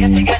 Yeah.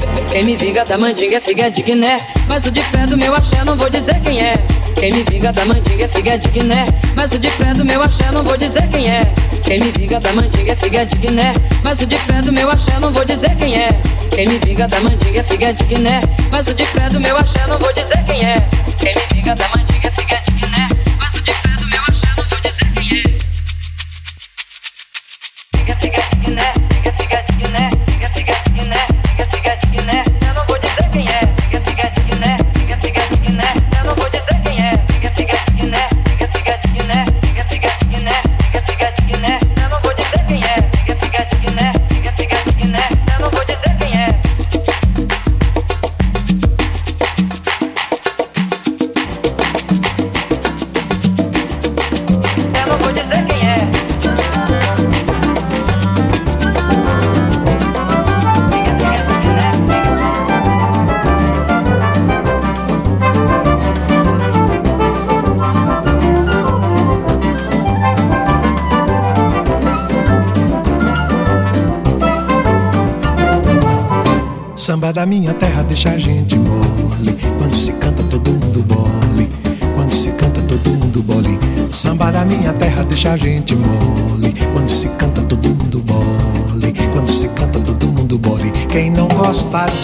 vinga da mandinga é figa de Guiné. Mas o de fé do meu axé não vou dizer quem é. Quem me vinga da mandinga é figa de Guiné. Mas o de fé do meu axé não vou dizer quem é. Quem me vinga da mandinga é figa de Guiné. Mas o de fé do meu axé não vou dizer quem é. Quem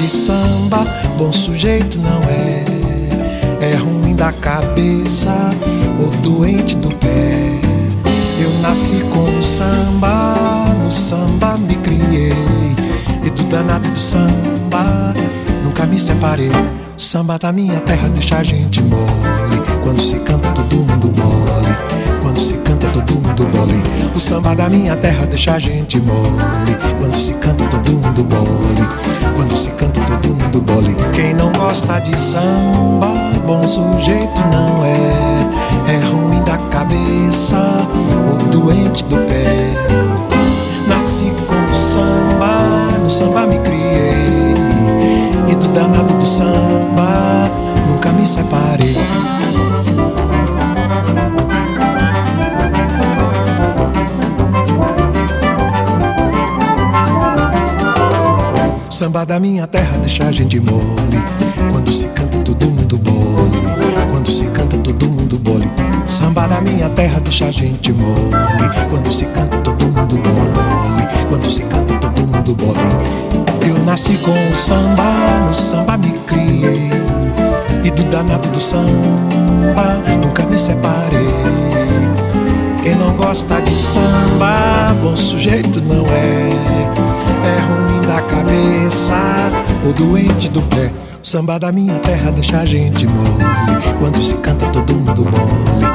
de samba, bom sujeito não é. É ruim da cabeça ou doente do pé. Eu nasci com o samba, no samba me criei. E do danado do samba nunca me separei. Samba da minha terra deixa a gente mole. Quando se canta, samba da minha terra deixa a gente mole. Quando se canta, todo mundo mole. Quando se canta, todo mundo mole. Quem não gosta de samba, bom sujeito não é. É ruim da cabeça ou doente do pé. Nasci com o samba, no samba me criei do danado do samba, nunca me separei. Samba da minha terra deixa a gente mole. Quando se canta todo mundo bole. Quando se canta todo mundo bole. Samba da minha terra deixa a gente mole. Quando se canta todo mundo bole. Quando se canta todo mundo bole. Eu nasci com o samba, no samba me criei. E do danado do samba, nunca me separei. Quem não gosta de samba, bom sujeito não é. É ruim da cabeça, ou doente do pé. O samba da minha terra deixa a gente mole. Quando se canta, todo mundo bole.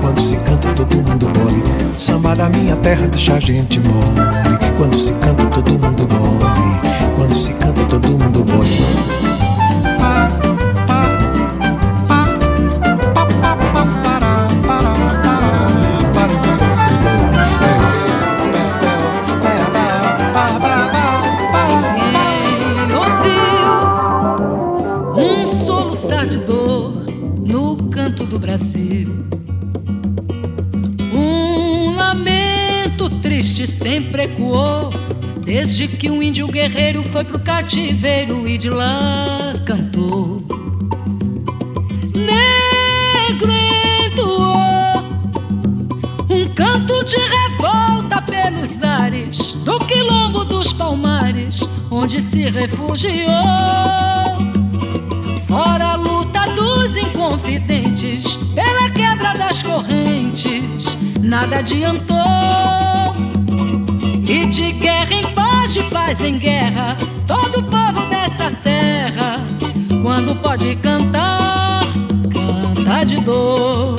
Quando se canta, todo mundo bole. Samba da minha terra deixa a gente mole. Quando se canta, todo mundo bole. Quando se canta, todo mundo bole. Foi pro cativeiro e de lá cantou. Negro entoou um canto de revolta pelos ares do quilombo dos palmares, onde se refugiou. Fora a luta dos inconfidentes, pela quebra das correntes, nada adiantou. Paz, em guerra, todo povo dessa terra, quando pode cantar, canta de dor.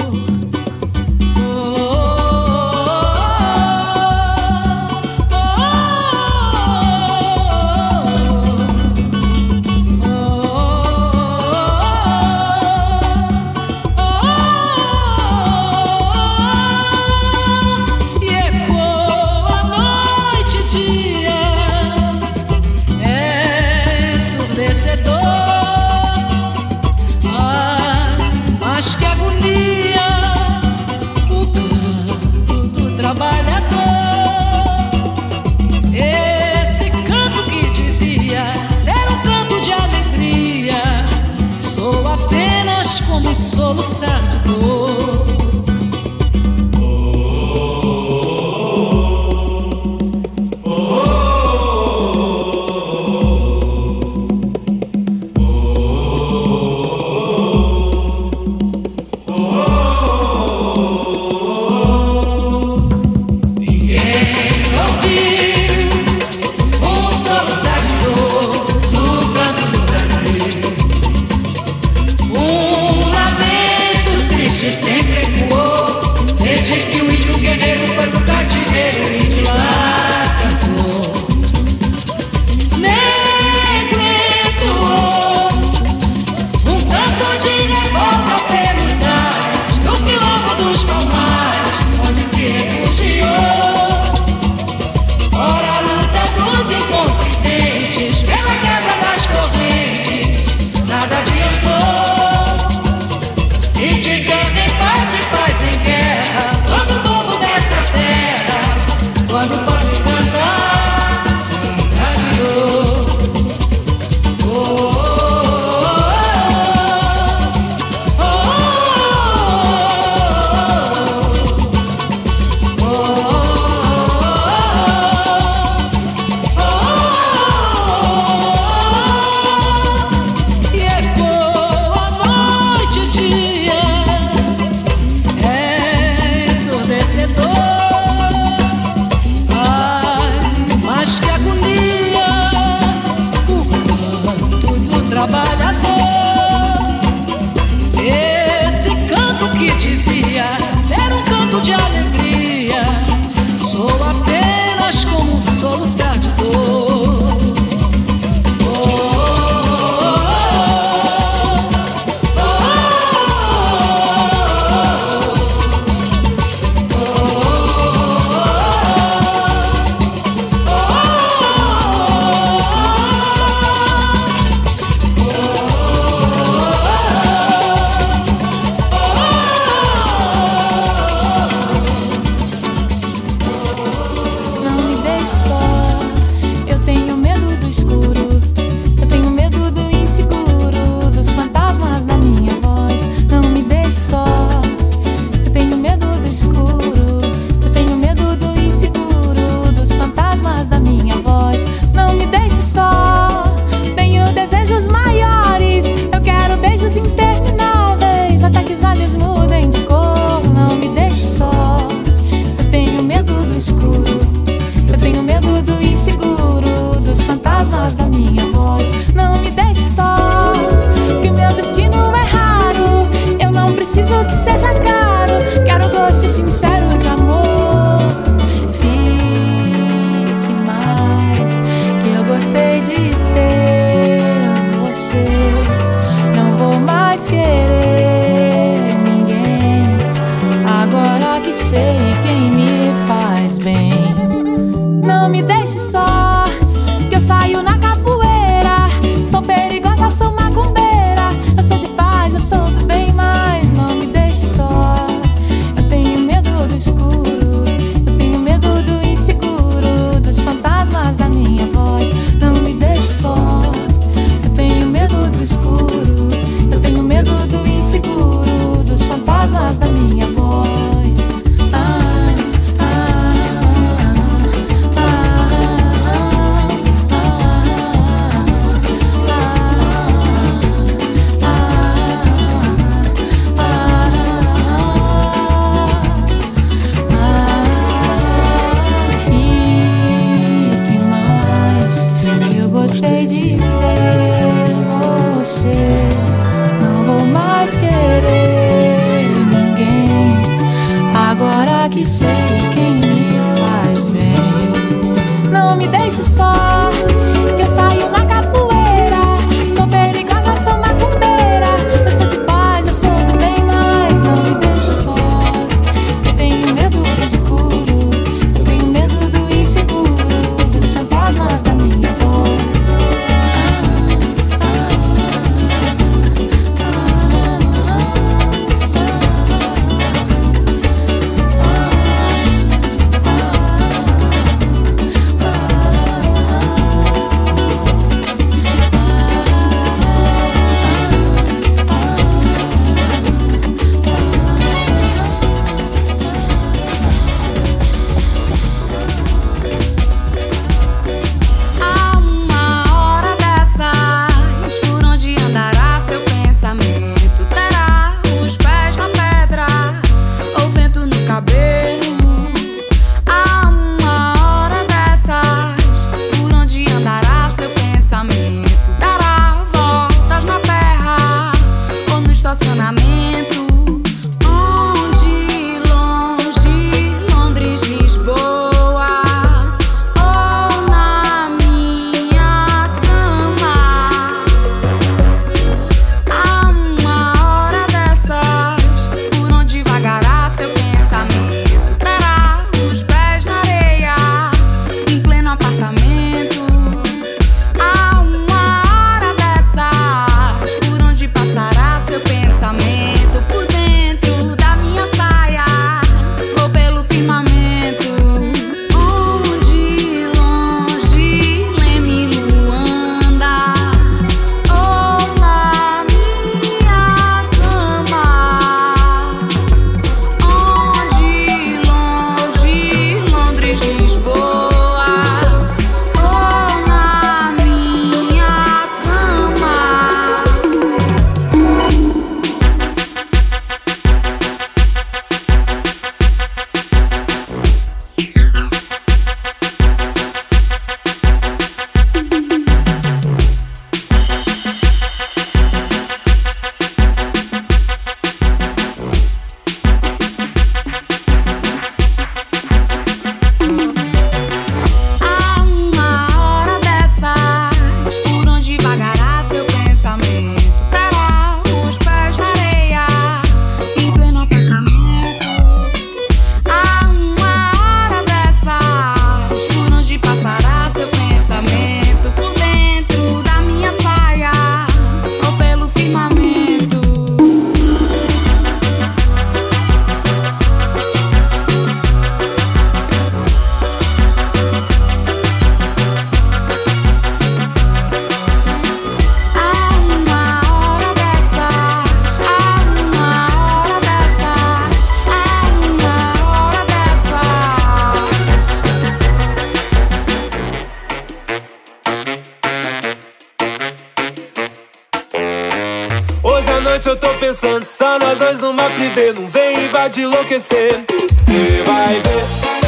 Cê vai ver.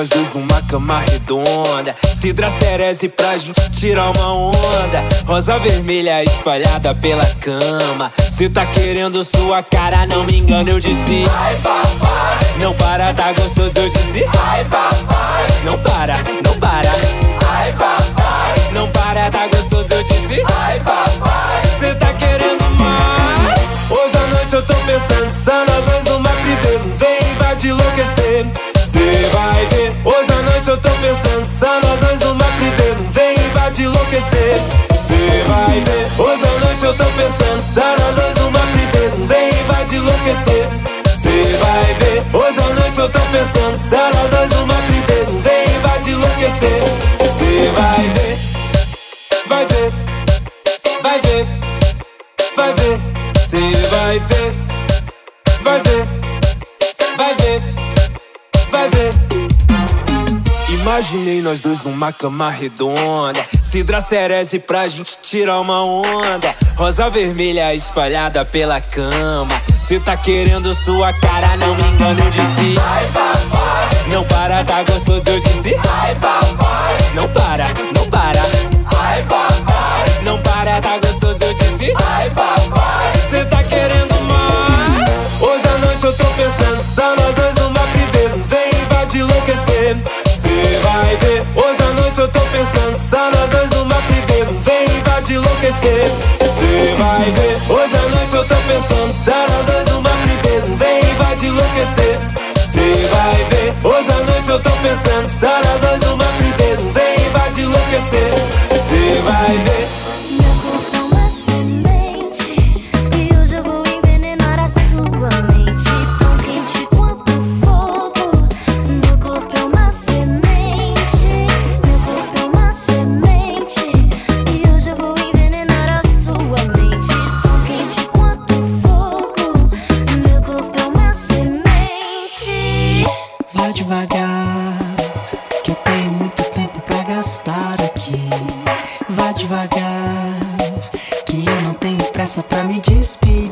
Nós dois numa cama redonda. Cidra Cereze pra gente tirar uma onda. Rosa vermelha espalhada pela cama. Cê tá querendo sua cara, não me engano, eu disse. Ai, papai. Não para, tá gostoso, eu disse. Ai, papai. Não para, não para. Ai, papai. Não para, tá gostoso, eu disse. Ai, papai. Cê tá querendo mais. Hoje à noite eu tô pensando, só nós dois numa privê. Não vem, vai te enlouquecer. Nós dois numa cama redonda. Cidra Cereze pra gente tirar uma onda. Rosa vermelha espalhada pela cama. Cê tá querendo sua cara, não me engano, eu disse. Ai, papai. Não para, tá gostoso, eu disse. Ai, papai. Não para, não para. Noite devagar, que eu não tenho pressa pra me despedir.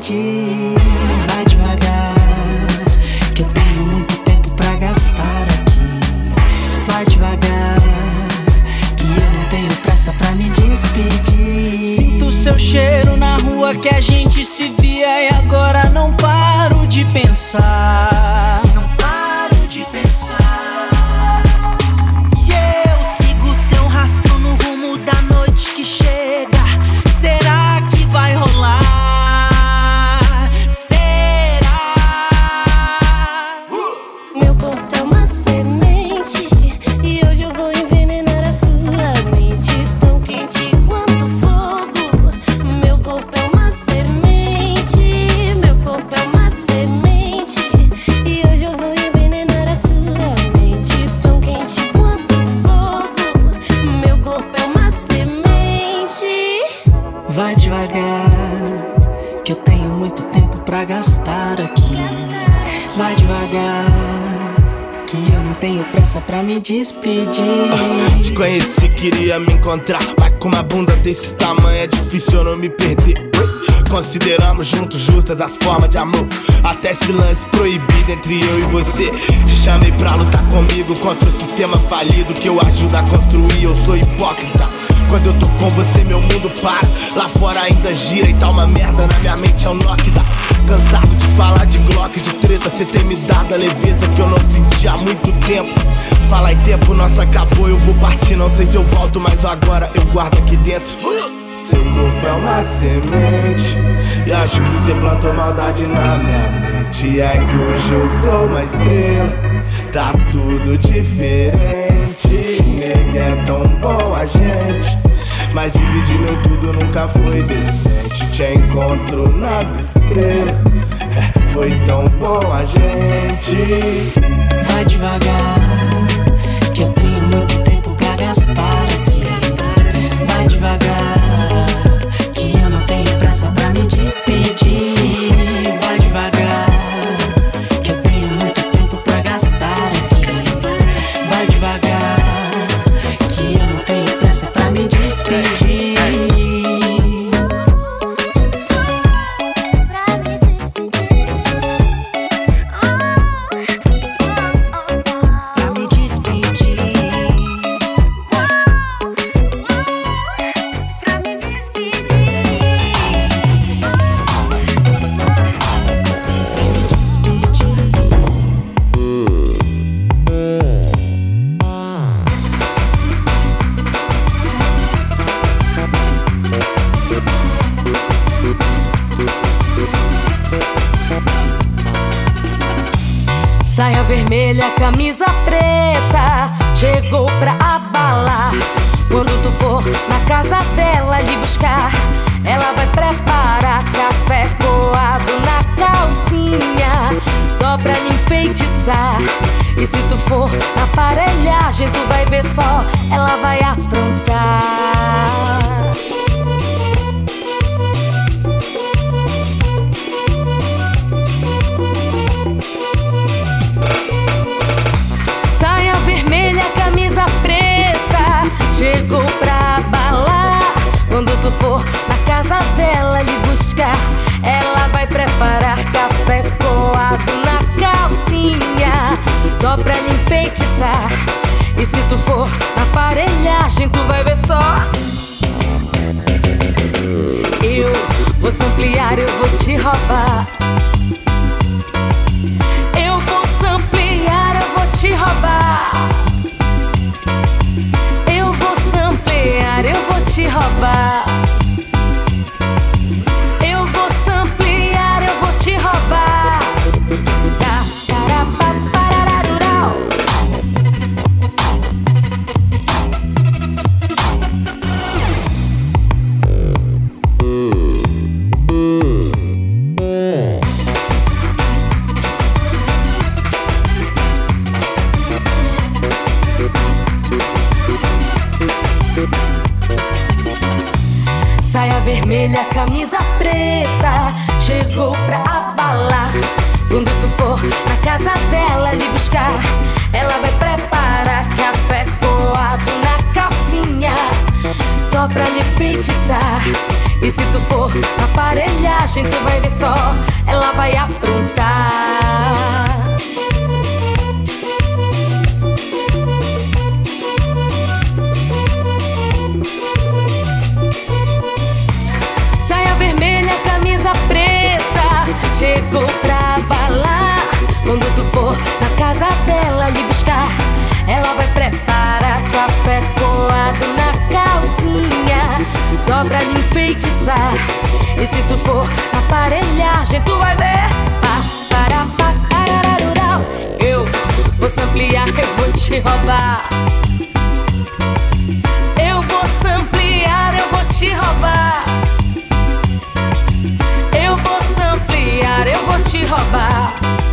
Desse tamanho é difícil eu não me perder. Consideramos juntos justas as formas de amor. Até esse lance proibido entre eu e você. Te chamei pra lutar comigo contra o sistema falido que eu ajudo a construir. Eu sou hipócrita. Quando eu tô com você, meu mundo para. Lá fora ainda gira e tá uma merda na minha mente, é o da. Cansado de falar de Glock, de treta, cê tem me dado a leveza que eu não senti há muito tempo. Fala em tempo, nosso acabou, eu vou partir, não sei se eu volto, mas agora eu guardo aqui dentro. Seu corpo é uma semente. E acho que cê plantou maldade na minha mente. É que hoje eu sou uma estrela. Tá tudo diferente. Nega, é tão bom a gente. Mas dividir meu tudo nunca foi decente. Te encontro nas estrelas. É, Foi tão bom a gente. Vai devagar, que eu tenho muito tempo pra gastar aqui. Vai devagar, E se tu for aparelhagem, tu vai ver só, ela vai aprontar. chegou pra balar. Quando tu for na casa dela E se tu for na aparelhagem, tu vai ver. Eu vou ampliar, eu vou te roubar. Eu vou ampliar, eu vou te roubar. eu vou te roubar.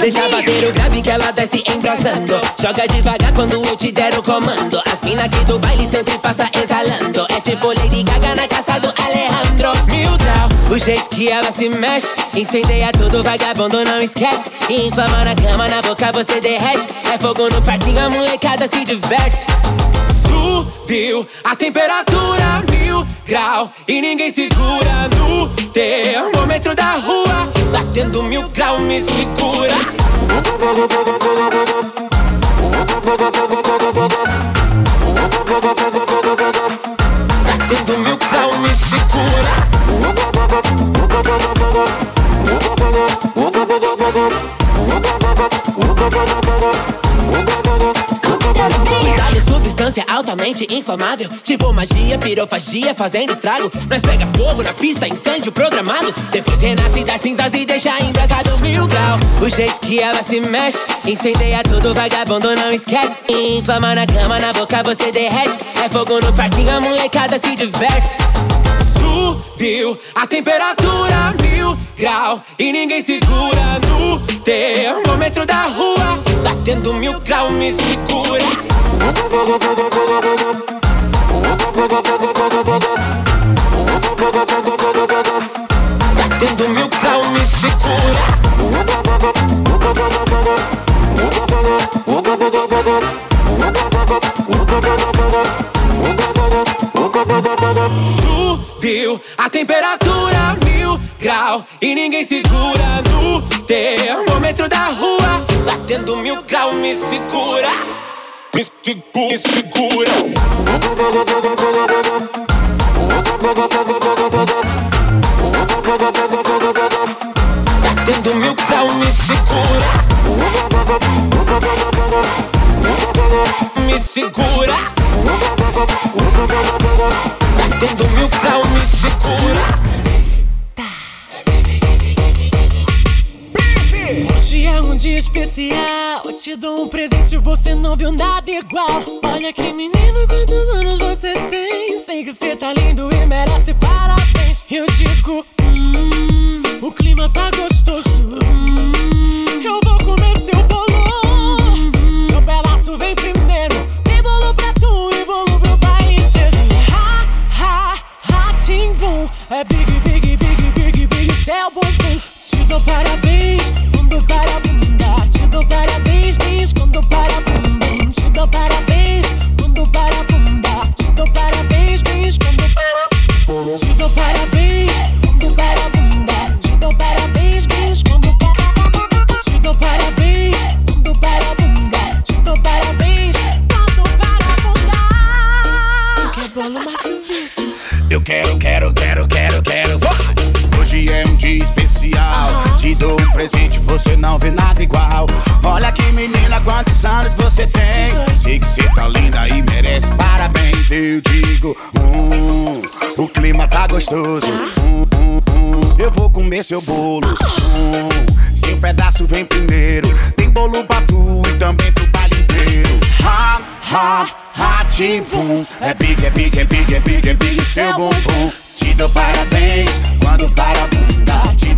Deixa bater o grave que ela desce embrasando. Joga devagar quando eu te der o comando. As mina aqui do baile sempre passa exalando. É tipo Lady Gaga na caça do Alejandro. Mil grau, o jeito que ela se mexe. Incendeia tudo, vagabundo, não esquece. Inflama na cama, na boca você derrete. É fogo no parquinho, a molecada se diverte. Subiu a temperatura mil grau e ninguém segura no termômetro da rua. Batendo mil grau, me segura. Batendo mil grau, me segura. Substância altamente inflamável Tipo magia, pirofagia fazendo estrago. Nós pega fogo na pista, incêndio programado. Depois renasce das cinzas e deixa embrasado mil grau. O jeito que ela se mexe Incendeia tudo, vagabundo não esquece. Inflama na cama, na boca você derrete. É fogo no parquinho, a molecada se diverte. Subiu a temperatura mil grau E ninguém segura no termômetro da rua Batendo mil grau, me segura. Batendo mil grau me segura. Subiu a temperatura mil grau E ninguém segura me segura, me, segura, me segura. Batendo mil grau, me segura. Me segura. Batendo mil grau, me segura. Hoje é um dia especial te dou um presente, você não viu nada igual. Olha que menino, quantos anos você tem? Sei que você tá lindo e merece parabéns. Eu digo, hum, o clima tá gostoso. Hum, eu vou comer seu bolo. Seu pedaço vem primeiro. Tem bolo pra tu e bolo pro pai inteiro. Ha, ha, ha, tim, boom. É big, big, big, big, big, big, céu, bom, Te dou parabéns. Chido para bis, bis, cuando para bum, bum. Chido para presente, você não vê nada igual. Olha que menina, quantos anos você tem? Sei que você tá linda e merece parabéns. Eu digo, hum, o clima tá gostoso. Hum, hum, hum, eu vou comer seu bolo. Hum, seu pedaço vem primeiro. Tem bolo pra tu e também pro baile inteiro. Ha, ha, ha, bum. É big, é big, é big, é big, é big, seu bumbum. Te dou parabéns quando para bunda.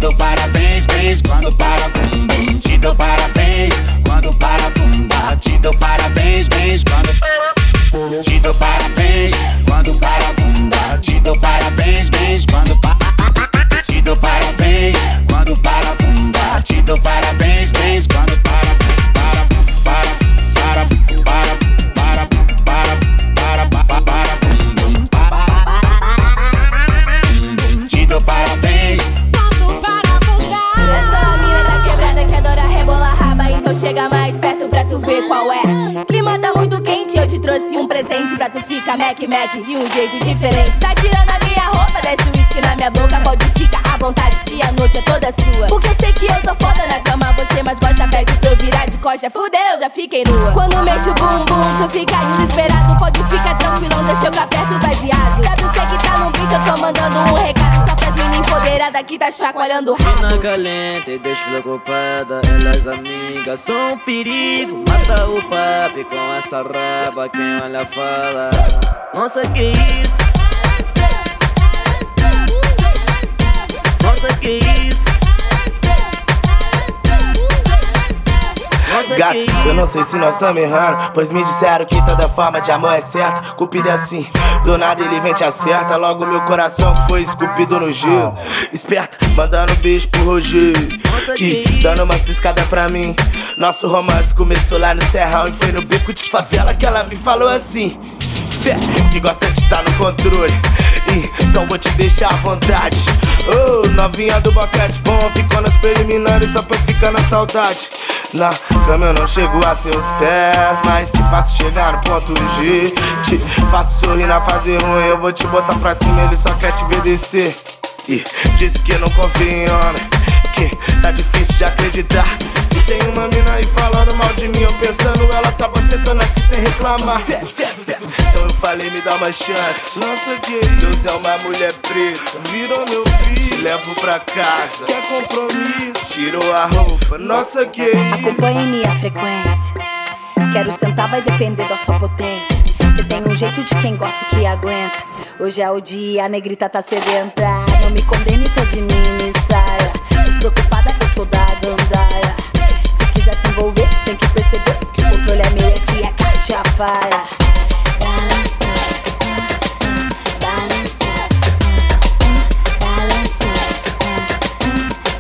Dou parabéns, bens quando para a bunda. Te dou parabéns quando para bunda. Te dou parabéns, bens quando para Te dou parabéns quando para a bunda. Te dou parabéns, bens quando para Te dou parabéns De um jeito diferente. Tá tirando a minha roupa, desce o uísque na minha boca. Pode ficar à vontade, se a noite é toda sua. Porque eu sei que eu sou foda na cama Você mais gosta perto pra eu virar de costa. Fudeu, já fiquei nua. Quando mexo o bumbum, tu fica desesperado. Pode ficar tranquilão, deixa eu cá perto baseado. Sabe você que tá no beat, eu tô mandando um recado. Só pras mina empoderada que tá chacoalhando o rabo. Mina caliente, despreocupada, elas amigas são um perigo. Mata o papi com essa raba, quem olha fala. Nossa, que isso? Nossa, que isso? Nossa, Gato, que eu não sei se nós estamos errando. Pois me disseram que toda forma de amor é certa. Cupido é assim, do nada ele vem te acerta. Logo meu coração que foi esculpido no gelo. Esperta, mandando um beijo pro Rogério. E dando umas piscadas pra mim. Nosso romance começou lá no Serrão e foi no beco de favela que ela me falou assim. Fé, que gosta de estar no controle. Então vou te deixar à vontade. Oh, novinha do boquete bom, ficou nas preliminares só pra ficar na saudade. Na cama eu não chego a seus pés, mas te faço chegar no ponto G. Te faço sorrir na fase ruim, eu vou te botar pra cima, ele só quer te ver descer. E disse que não confia em homem, que tá difícil de acreditar. E tem uma mina aí falando mal de mim, eu pensando, ela tava sentando aqui sem reclamar. Então eu falei, me dá uma chance. Nossa, que Deus é uma mulher preta, virou meu filho. Te levo pra casa, quer compromisso? Tirou a roupa, nossa, que isso. Acompanhe minha frequência. Quero sentar, vai depender da sua potência. Você tem um jeito de quem gosta e que aguenta. Hoje é o dia, a negrita tá sedenta. Não me condene, tô de mini saia. Despreocupada, eu sou da gandaia. Envolver, tem que perceber que o controle é meu, aqui é Katia Faia. Balança, ah, ah, balança,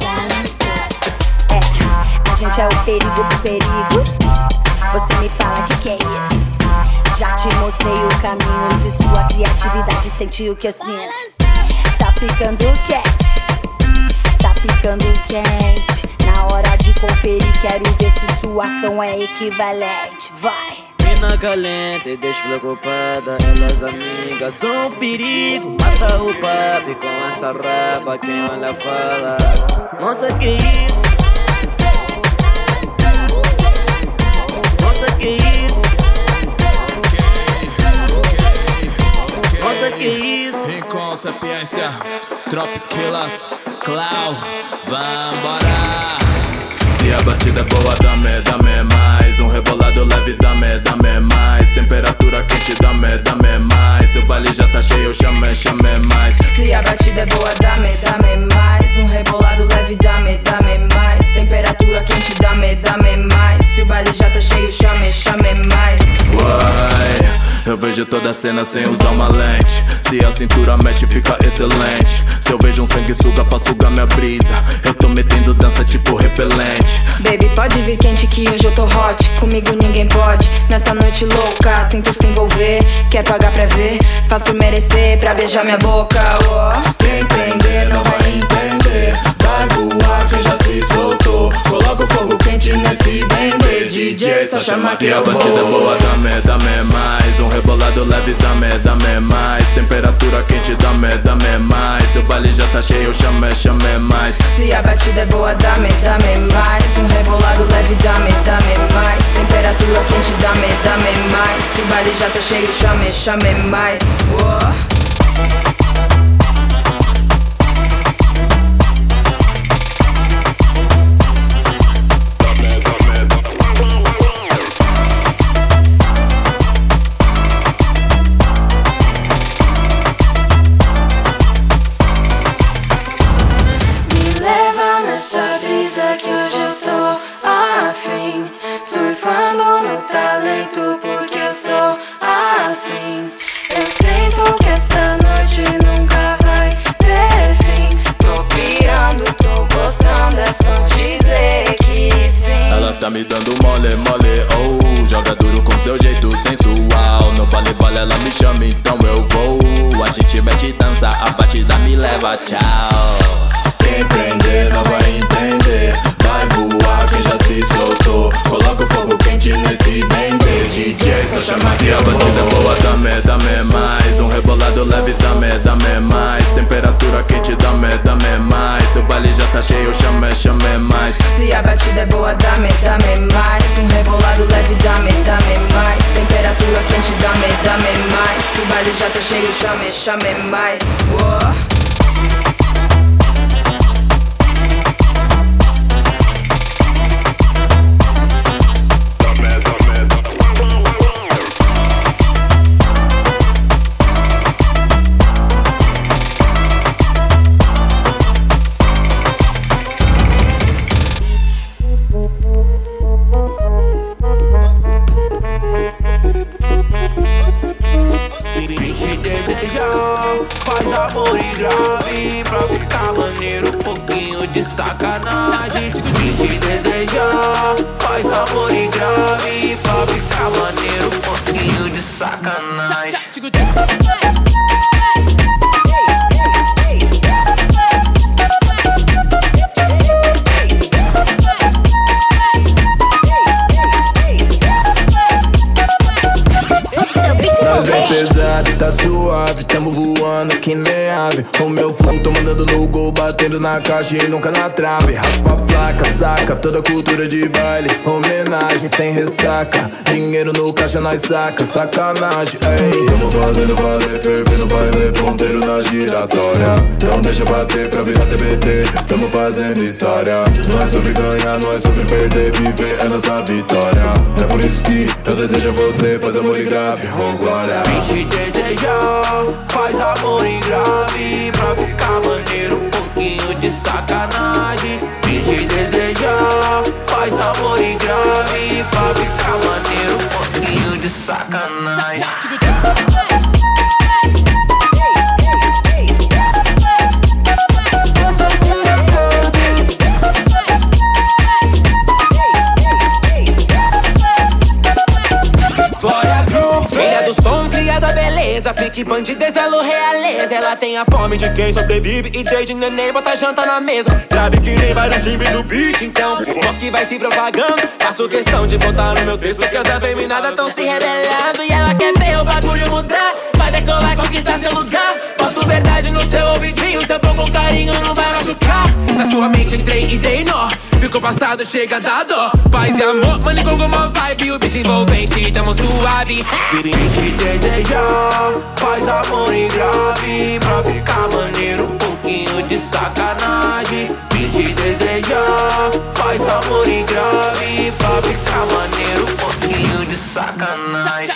balança. É, a gente é o perigo do perigo. Você me fala que que é isso? Já te mostrei o caminho, use sua criatividade, senti o que eu sinto. Tá ficando quente, tá ficando quente. Na hora de conferir, quero ver se sua ação é equivalente. Vai! Mina caliente, despreocupada, elas amigas são um perigo. Mata o papi com essa raba, quem olha fala. Nossa, que isso? Nossa, que isso? Nossa, que isso? Inconsequência, Tropiquilas, Clau, vambora. Se a batida é boa, dame, dame mais. Um rebolado leve, dame, dame mais. Temperatura quente, dame, dame mais. Seu baile já tá cheio, chame, chame mais. Se a batida é boa, dame, dame mais. Um rebolado leve, dame, dame mais. Temperatura quente, dame, dame mais. Se o baile já tá cheio, chame, chame mais. Uai, eu vejo toda a cena sem usar uma lente. Se a cintura mexe, fica excelente. Se eu vejo um sanguessuga pra sugar minha brisa, eu tô metendo dança tipo repelente. Baby, pode vir quente que hoje eu tô hot. Comigo ninguém pode. Nessa noite louca, tento se envolver. Quer pagar pra ver? Faz por merecer, pra beijar minha boca. Oh. Quem entender não vai entender. Vai voar, quem já se soltou. Coloca o fogo quente nesse dendê. DJ, só chama que a batida é vou. boa, dame, dame mais. Um rebolado leve, dame, dame mais. Temperatura quente, dame, dame mais. Seu baile já tá cheio, chame, chame mais. Se a batida é boa, dame, dame mais. Um rebolado leve, dame, dame mais. Temperatura quente, dame, dame mais. Se o baile já tá cheio, chame, chame mais. Oh. Tá me dando mole, mole, oh. Joga duro com seu jeito sensual. No vale, vale, ela me chama, então eu vou. A gente mete dança, a batida me leva, tchau. Quem prender não vai entender. Vai voar, quem já se soltou. Coloca o fogo quente nesse dendê. DJ, só chama Se a batida é boa, dame, dame mais Um rebolado leve, dame, dame baile já tá cheio, chame, chame mais Se a batida é boa, dame, dame mais. Um rebolado leve, dame, dame mais. Temperatura quente, dame, dame mais. Se o baile já tá cheio, chame, chame mais. Oh. Batendo na caixa e nunca na trave. Raspa a placa, saca toda a cultura de bailes. Homenagem sem ressaca, dinheiro no caixa nós saca, sacanagem. Ei, tamo fazendo valer, fervendo baile, ponteiro na giratória. Então deixa bater pra virar TBT, tamo fazendo história. Não é sobre ganhar, não é sobre perder, viver é nossa vitória. É por isso que eu desejo a você, paz, amor e grave, oh glória. Vim te desejar, faz amor e grave Pra ficar pouquinho de sacanagem. Te desejar, faz amor e grave. Pra ficar maneiro, pouquinho de sacanagem. Bora groove. Filha do som, cria da beleza. Pique bandideza, elo tem a fome de quem sobrevive. E desde neném bota janta na mesa. Grave que nem vários times do beat Então, mostra que vai se propagando. Faço questão de botar no meu texto Porque as afeminadas tão se rebelando. E ela quer ver o bagulho mudar. Vai decolar e conquistar seu lugar Boto verdade no seu ouvidinho. Se eu pôr com carinho não vai machucar. Na sua mente entrei e dei nó. Ficou passado, chega da dó. Paz e amor, mano, com uma vibe O bicho envolvente, tamo suave. Vim te desejar, faz amor e grave. Pra ficar maneiro, um pouquinho pouquinho de sacanagem. Vim te desejar, faz amor em grave. Pra ficar maneiro, um pouquinho de sacanagem.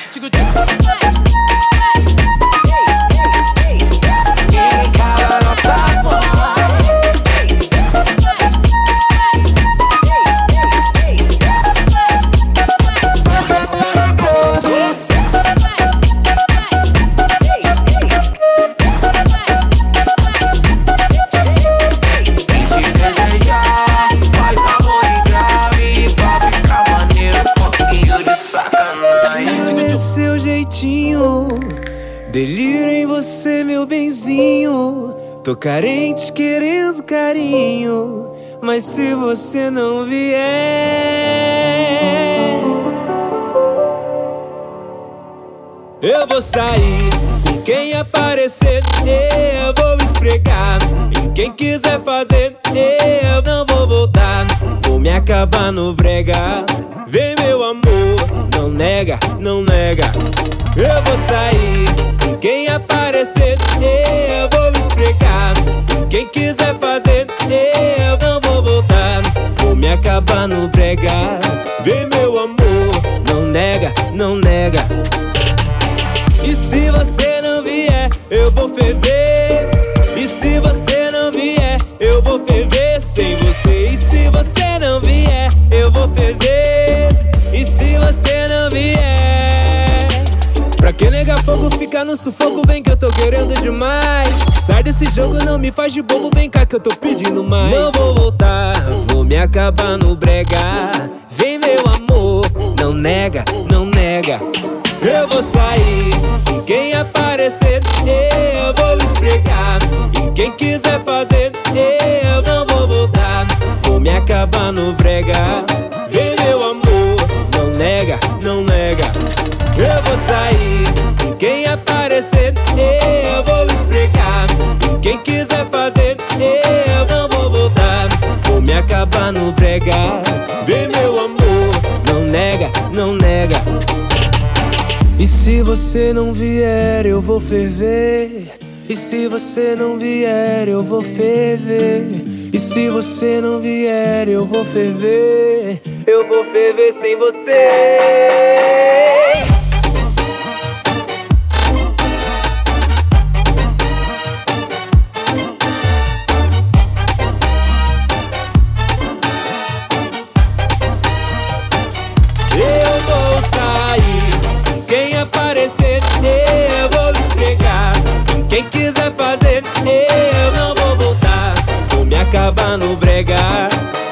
Tô carente querendo carinho, mas se você não vier, eu vou sair com quem aparecer. Eu vou esfregar em quem quiser fazer. Eu não vou voltar, vou me acabar no brega. Vem, meu amor, não nega, não nega. Eu vou sair com quem aparecer. Eu vou esfregar em quem quiser fazer. Eu não vou voltar, vou me acabar no brega. Vem, meu amor, não nega, não nega. E se você não vier, eu vou ferver. Fogo, ficar no sufoco? Vem que eu tô querendo demais. Sai desse jogo, não me faz de bobo. Vem cá que eu tô pedindo mais. Não vou voltar, vou me acabar no brega. Vem, meu amor, não nega, não nega. Eu vou sair com quem aparecer. Eu vou esfregar em quem quiser fazer. Eu não vou voltar, vou me acabar no brega. Eu sair quem aparecer. Eu vou em quem quiser fazer. Eu não vou voltar, vou me acabar no brega. Vem, meu amor, não nega, não nega. E se você não vier, eu vou ferver. E se você não vier, eu vou ferver. E se você não vier, eu vou ferver. Eu vou ferver sem você. Acabar no brega.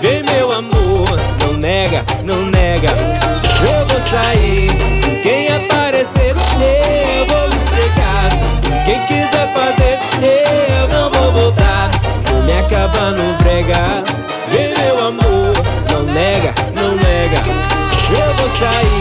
Vem, meu amor, não nega, não nega. Eu vou sair quem aparecer. Eu vou em quem quiser fazer. Eu não vou voltar, vou me acabar no brega. Vem, meu amor, não nega, não nega. Eu vou sair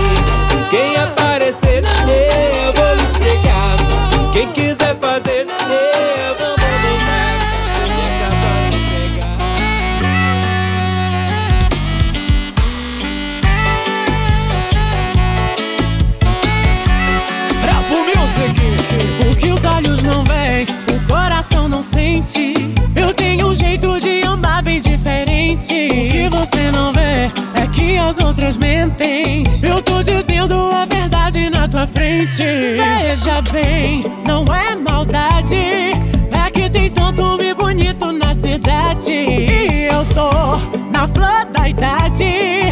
as outras mentem. Eu tô dizendo a verdade na tua frente. Veja bem, não é maldade. É que tem tanto homem bonito na cidade. E eu tô na flor da idade.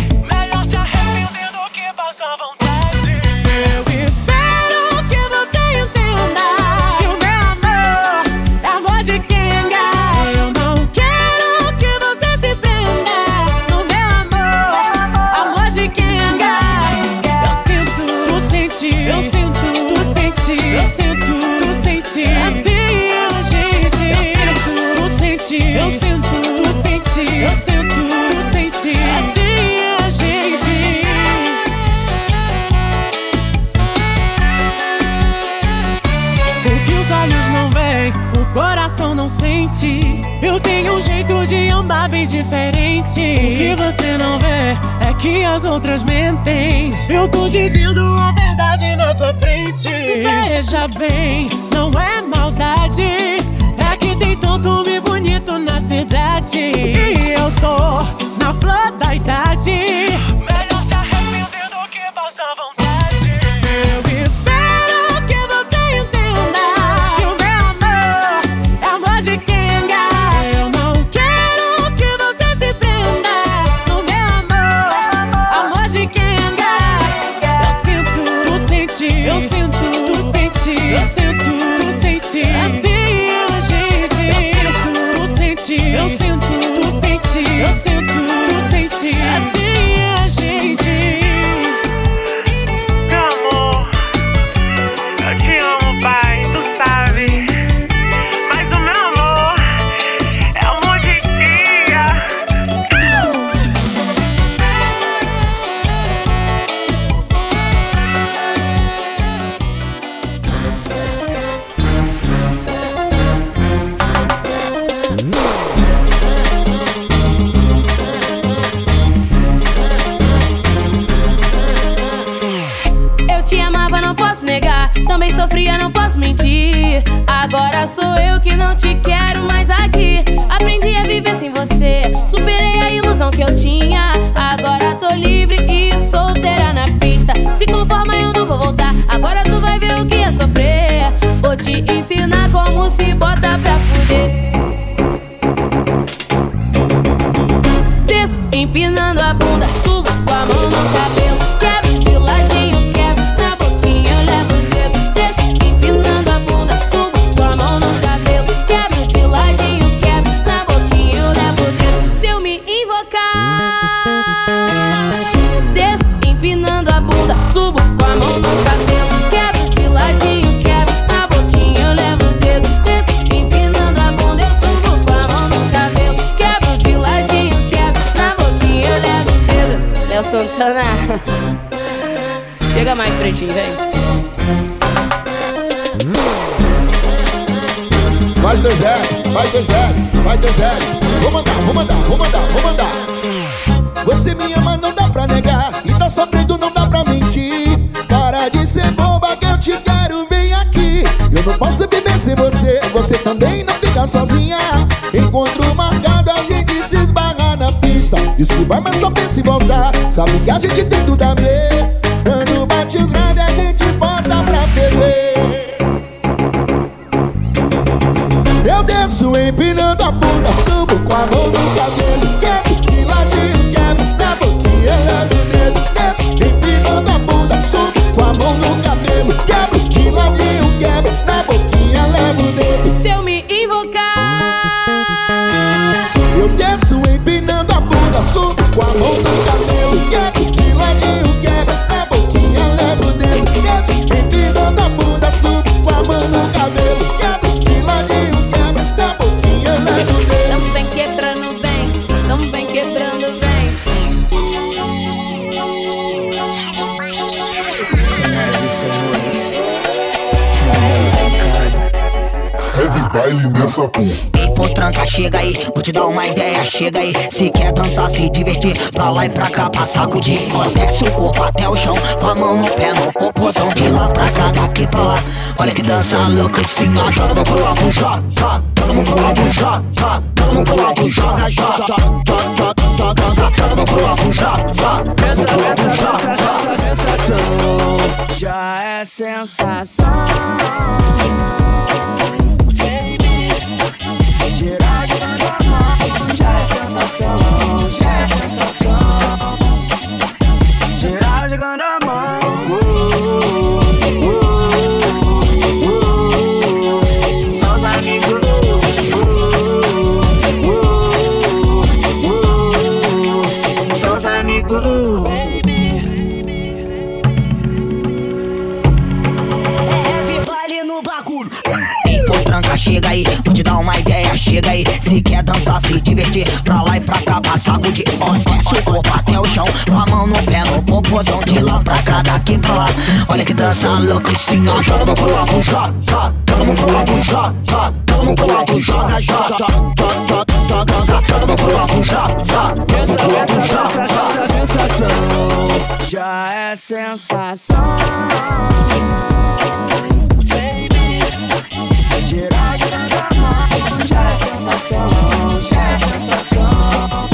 Diferente. O que você não vê é que as outras mentem. Eu tô dizendo a verdade na tua frente. Veja bem, não é maldade. É que tem tanto me cidade. E eu tô na flor da idade. Vem. Mais dois L's, mais dois L's, mais dois L's. Vou mandar, vou mandar, vou mandar, vou mandar. Você me ama, não dá pra negar. E tá sofrendo, não dá pra mentir. Para de ser boba que eu te quero, vem aqui. Eu não posso viver sem você, você também não fica sozinha. Encontro marcado, a gente se esbarra na pista. Desculpa, mas só pensa em voltar. Sabe que a gente tem tudo a ver. Quando bate o grave, a gente bota pra ferver. Eu desço empinando a bunda, subo com a mão no cabelo. Porra. Ei, potranca, chega aí, vou te dar uma ideia, chega aí. Se quer dançar, se divertir, pra lá e pra cá, pra sacudir. Ó, desce o corpo até o chão, com a mão no pé, no popozão, de lá pra cá, daqui pra lá. Olha que dança louca, assim, ó, joga mão pro alto, joga, joga, joga a mão pro alto, joga, joga, joga a mão pro alto, joga, joga, joga, joga, joga, joga, joga a mão pro alto, joga, joga, joga a mão pro alto, joga, joga. Sensação, já é sensação. É sensação, já é sensação. Tirar de da mão. uh, uh, uh, Só os amigos. uh, uh, uh, Só os amigos. É baile no bagulho. Ei, potranca, chega aí, vou dar chega aí. Se quer dançar, se divertir, pra lá e pra cá, pra sacudir. Ó, desce o corpo até o chão, com a mão no pé, no popozão, de lá pra cá, daqui pra lá. Olha que dança louca, assim, ó, joga mão pro alto, joga, joga, joga mão pro alto, joga, joga, joga mão pro alto, joga, joga, joga, joga, joga, joga, mão pro alto, joga, joga, joga pro. Sensação, já é sensação. Geral, geral, já é sensação, já é sensação.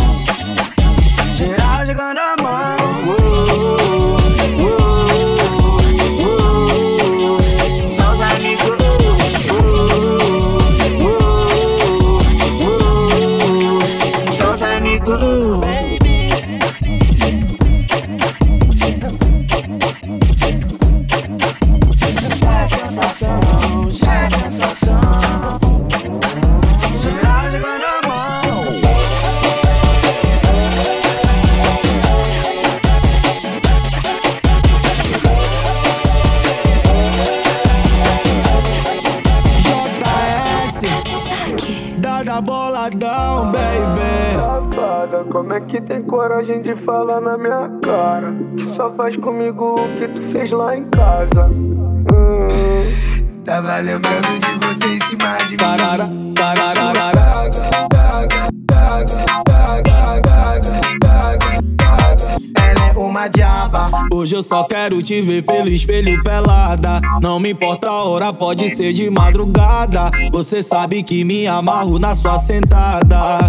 Coragem de falar na minha cara? Que só faz comigo o que tu fez lá em casa. Hum. Tava lembrando de você em cima de mim. Tarara, é uma diaba. Hoje eu só quero te ver pelo espelho pelada. Não me importa a hora, pode ser de madrugada. Você sabe que me amarro na sua sentada.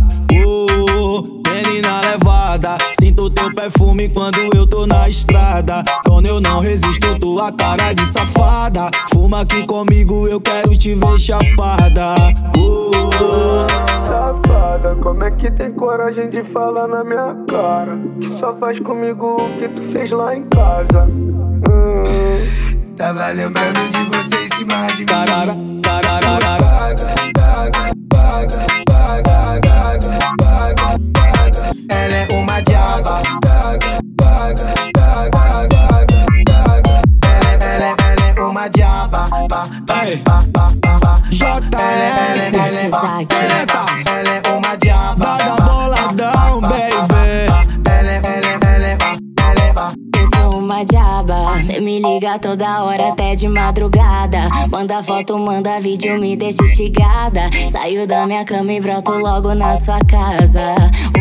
Oh, menina levada. Sinto teu perfume quando eu tô na estrada. Quando eu não resisto, tua cara de safada. Fuma aqui comigo, eu quero te ver chapada. Oh, Safada, como é que tem coragem de falar na minha cara? Que só faz comigo o que tu fez lá em casa. Hum. Tava lembrando de você em cima de mim. Tarara, Ela é uma diaba. Ela, ela, ela é uma diaba. Ba, ba, ba, ba, ba, ba. Ela, ela, ela, ela, ela, ela é uma me liga toda hora até de madrugada. Manda foto, manda vídeo, me deixa instigada. Saio da minha cama e broto logo na sua casa.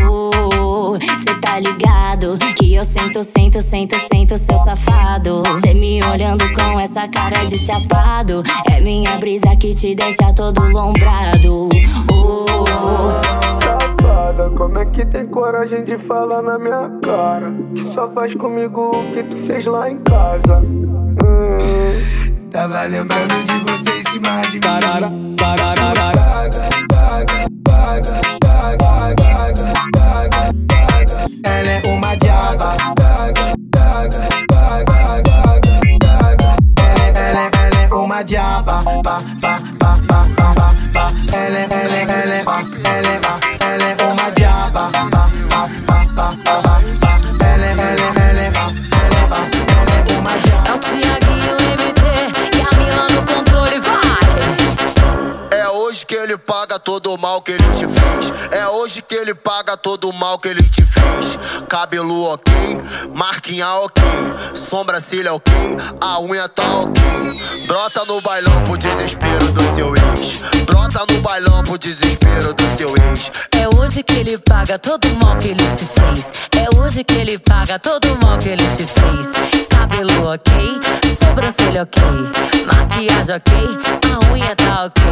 Oh, cê tá ligado que eu sento, sento, sento, sento, seu safado. Cê me olhando com essa cara de chapado. É minha brisa que te deixa todo lombrado. Oh, Safada, como é que tem coragem de falar na minha cara? Que só faz comigo o que tu fez lá em casa. Hum. Tava lembrando de você em cima de mim. Tarara, Ela é uma diaba. Ela, ela, ela é uma diaba. Ba, ba, ba, ba, ba, ba, ba. Ela, ela, ela, ela, ela, ela todo o mal que ele te fez. É hoje que ele paga todo o mal que ele te fez. Cabelo ok, marquinha ok, sobrancelha ok, a unha tá ok. Brota no bailão pro desespero do seu ex. Brota no bailão pro desespero do seu ex. É hoje que ele paga todo o mal que ele te fez. É hoje que ele paga todo o mal que ele te fez. Cabelo ok, sobrancelha ok, maquiagem ok, a unha tá ok.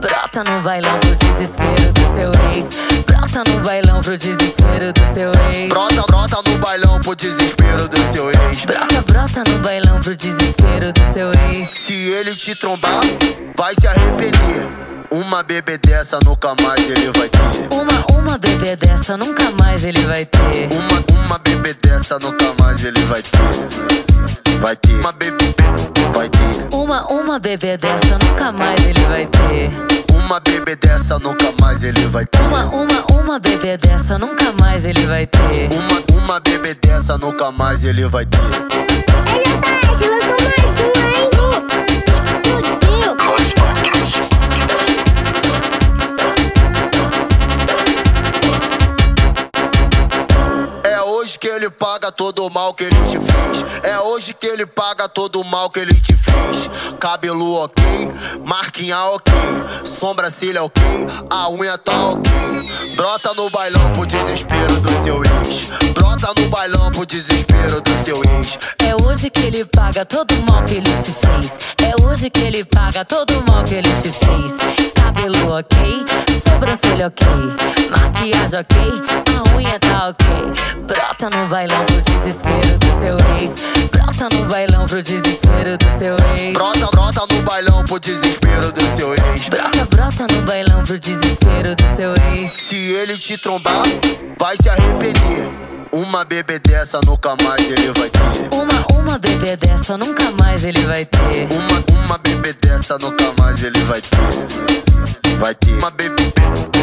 Brota no bailão pro desespero do seu ex. Brota no bailão pro desespero do seu ex. Brota, brota no bailão pro desespero do seu ex. Brota, brota no bailão pro desespero do seu ex. Se ele te trombar, vai se arrepender. Uma bebê dessa nunca mais ele vai ter. Uma, uma bebê dessa nunca mais ele vai ter. Uma, uma bebê dessa nunca mais ele vai ter. Vai ter. Uma bebê, vai ter. Uma, uma bebê dessa nunca mais ele vai ter. Uma bebê dessa nunca mais ele vai ter. Uma, uma, uma bebê dessa nunca mais ele vai ter. Uma, uma bebê dessa nunca mais ele vai ter. LS, lançou hoje que ele paga todo o mal que ele te fez. Cabelo ok, marquinha ok, sobrancelha ok, a unha tá ok. Brota no bailão pro desespero do seu ex. Brota no bailão pro desespero do seu ex. É hoje que ele paga todo o mal que ele te fez. É hoje que ele paga todo o mal que ele te fez. Cabelo ok, sobrancelha ok, maquiagem ok, a unha tá ok. Brota no bailão pro desespero do seu ex. Brota no bailão pro desespero do seu ex. Brota, brota no bailão pro desespero do seu ex. Brota, brota no bailão pro desespero do seu ex. Se ele te trombar, vai se arrepender. Uma bebê dessa nunca mais ele vai ter. Uma, uma bebê dessa nunca mais ele vai ter. Uma, uma bebê dessa nunca mais ele vai ter. Vai ter. Uma bebê,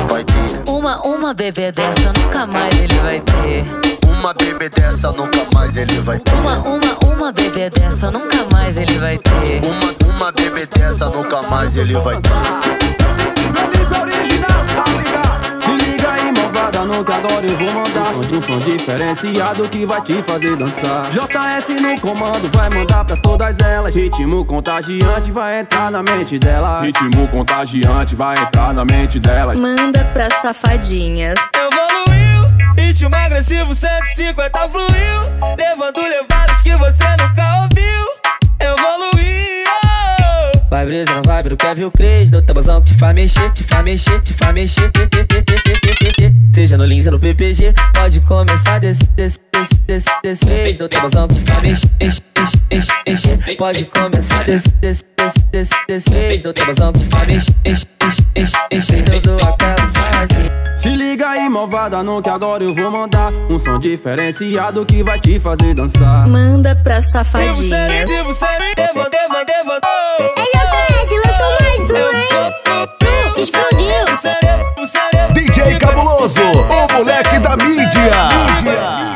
vai ter. Uma, uma bebê dessa nunca mais ele vai ter. Uma bebê dessa nunca mais ele vai ter. Uma, uma, uma bebê dessa nunca mais ele vai ter. Uma, uma bebê dessa nunca mais ele vai ter. Não que agora eu vou mandar Um som diferenciado que vai te fazer dançar. JS no comando vai mandar pra todas elas. Ritmo contagiante vai entrar na mente dela Ritmo contagiante vai entrar na mente dela Manda pra safadinhas. Evoluiu, ritmo agressivo 150 fluiu. Levando levadas que você nunca ouviu Vai brisa na vibe do Kevin Cres No tabuzão que te faz mexer, te faz mexer, te faz mexer. Seja no Lins ou no PPG Pode começar desse, desse, desse, desse, desse. No tabuzão que te faz mexer, mexer, mexer, mexer. Pode começar desse, desse, desse, desse vez No tabuzão que faz mexer, mexer, mexer Tudo aquela saque Se liga aí, malvada, no que agora eu vou mandar. Um som diferenciado que vai te fazer dançar. Manda pra safadinhas Devo ser, devo, devo, devo Ele conhece, lançou mais um, hein? Explodiu DJ Cabuloso, o moleque da mídia.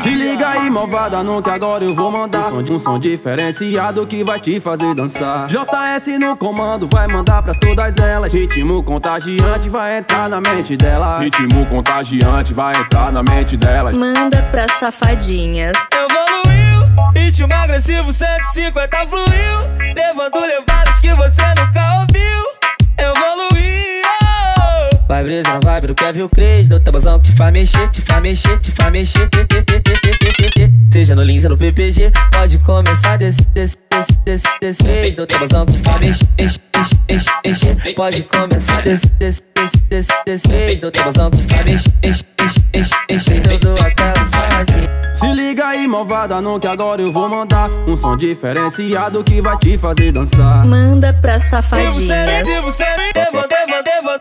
Se liga aí, malvada, no que agora eu vou mandar. Um som, um som diferenciado que vai te fazer dançar. JS no comando vai mandar pra todas elas. Ritmo contagiante vai entrar na mente dela Ritmo contagiante vai entrar na mente dela Manda pra safadinhas. Evoluiu, ritmo agressivo 150 fluiu. Levando levadas que você nunca ouviu Vai brisa na vibe do Kevin Cres No tabuzão que te faz mexer, te faz mexer, te faz mexer. Seja no Lins no PPG Pode começar desse, desse, desse, desse, desse vez No tabuzão mexer, mexer, mexer Pode começar desse, desse, desse, desse, desse vez No tabuzão mexer, mexer Tudo aquela saque Se liga aí, malvada, no que agora eu vou mandar Um som diferenciado que vai te fazer dançar Manda pra Devo ser, devo ser, devo, devo, devo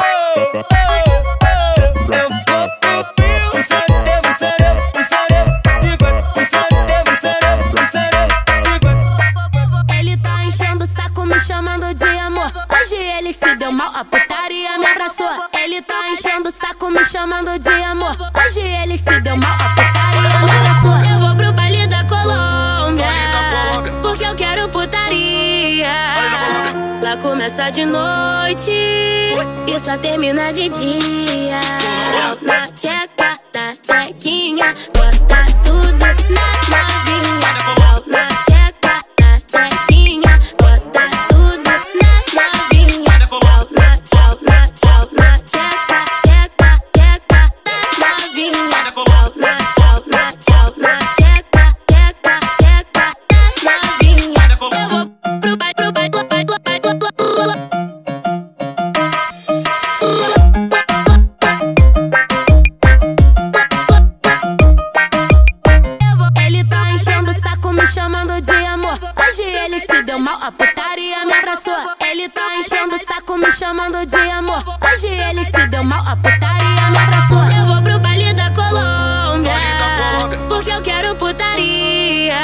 Ele tá enchendo o saco, me chamando de amor. Hoje ele se deu mal, a putaria me abraçou. Eu vou pro baile da Colômbia, porque eu quero putaria. Lá começa de noite e só termina de dia. Na tcheca, na tchequinha, bota tudo na novinha. Na chamando de amor. Hoje ele se deu mal, a putaria me abraçou. Eu vou pro baile da Colômbia, porque eu quero putaria.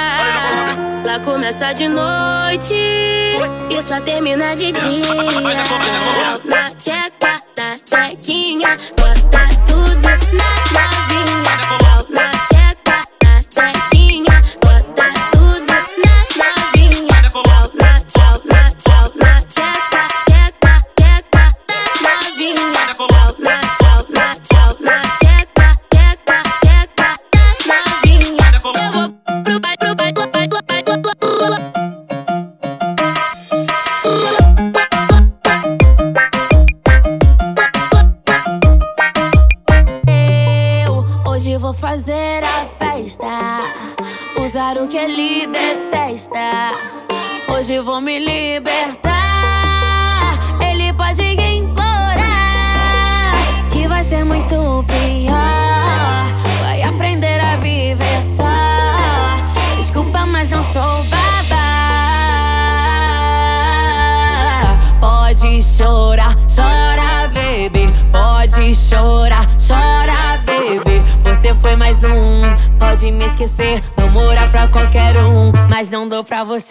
Lá começa de noite e só termina de dia. Na tcheca, na tchequinha, bota tudo na novinha. Não dou pra você.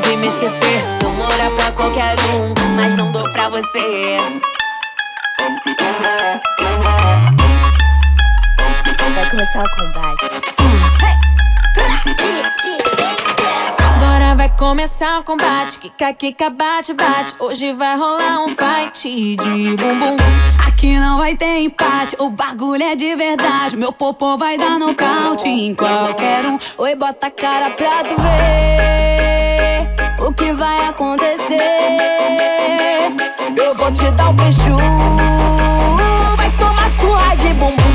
Pode me esquecer. Morar pra qualquer um, mas não dou pra você. Vai começar o combate. Agora vai começar o combate. Kika, kika, bate, bate. Hoje vai rolar um fight de bumbum. Aqui não vai ter empate. O bagulho é de verdade. Meu popô vai dar nocaute em qualquer um. Oi, bota a cara pra tu ver o que vai acontecer. Eu vou te dar um beijo. Vai tomar sua de bumbum.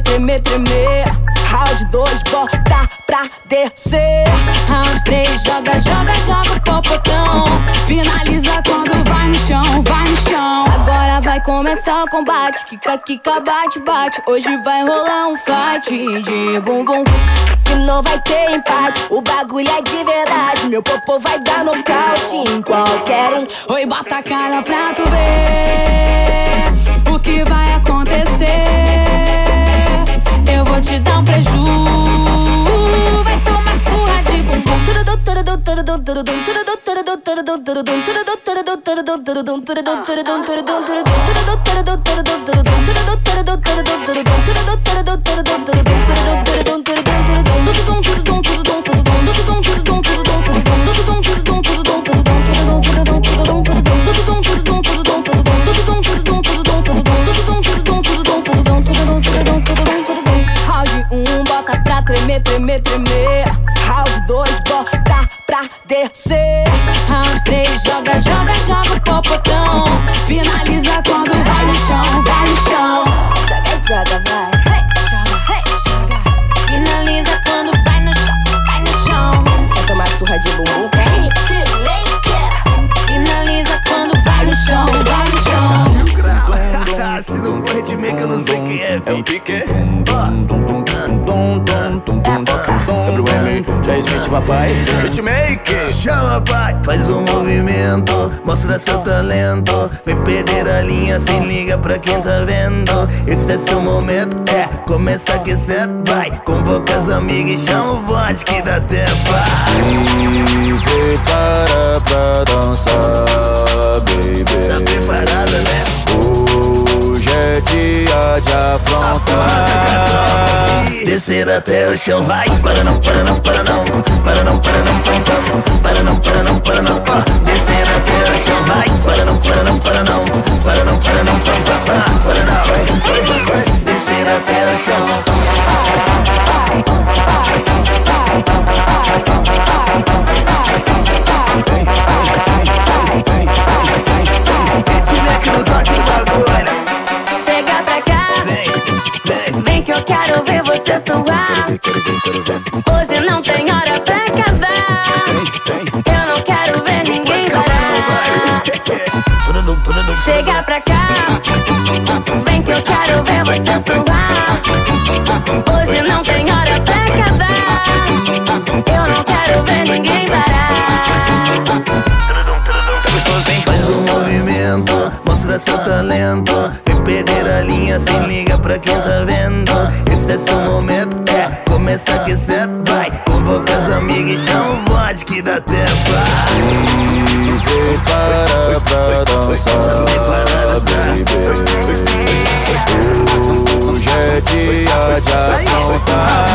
Tremer, tremer, tremer. Round 2, bota pra descer. Round 3, joga, joga, joga o popotão. Finaliza quando vai no chão, vai no chão. Agora vai começar o combate. Kika, kika, bate, bate. Hoje vai rolar um fight de bumbum. Que não vai ter empate. O bagulho é de verdade. Meu popô vai dar nocaute em qualquer um. Oi, bota a cara pra tu ver o que vai acontecer. Vou te dar um preju. Vai tomar surra de bumbum. Round tremer, tremer, tremer. Round 2, bota pra descer. Round 3, joga, joga, joga o popotão. Finaliza quando vai no chão, vai no chão. Joga, joga, vai. Finaliza quando vai no chão, vai no chão. Quer tomar surra de bumbum? Papai. Hitmaker. Chama, pai. Faz um movimento, mostra seu talento. Vem perder a linha, se liga pra quem tá vendo. Esse é seu momento, é. Começa aquecendo, vai. Convoca as amigas e chama o bonde que dá tempo. Se prepara pra dançar, baby. Tá preparada, né? Hoje é dia de Descer até o chão, vai. Para não, para não, para não. Para não, para não, para não. Para não, para não, para não. Ah, Descer até o chão, vai. Para não, para não, para não. Para não, para não, para não. Para não, descer até o chão. Quero suar. Hoje não tem hora pra acabar. Eu não quero ver ninguém parar. Chega pra cá, vem que eu quero ver você suar. Hoje não tem hora pra acabar. ver ninguém parar. Faz um movimento, mostra seu talento. Vem perder a linha, se liga pra quem tá vendo. Esse é seu momento, é. Começa a aquecer, vai. Convoca as amigas e chama o bode que dá tempo. Se prepara pra dançar, baby. Hoje é dia de aprontar.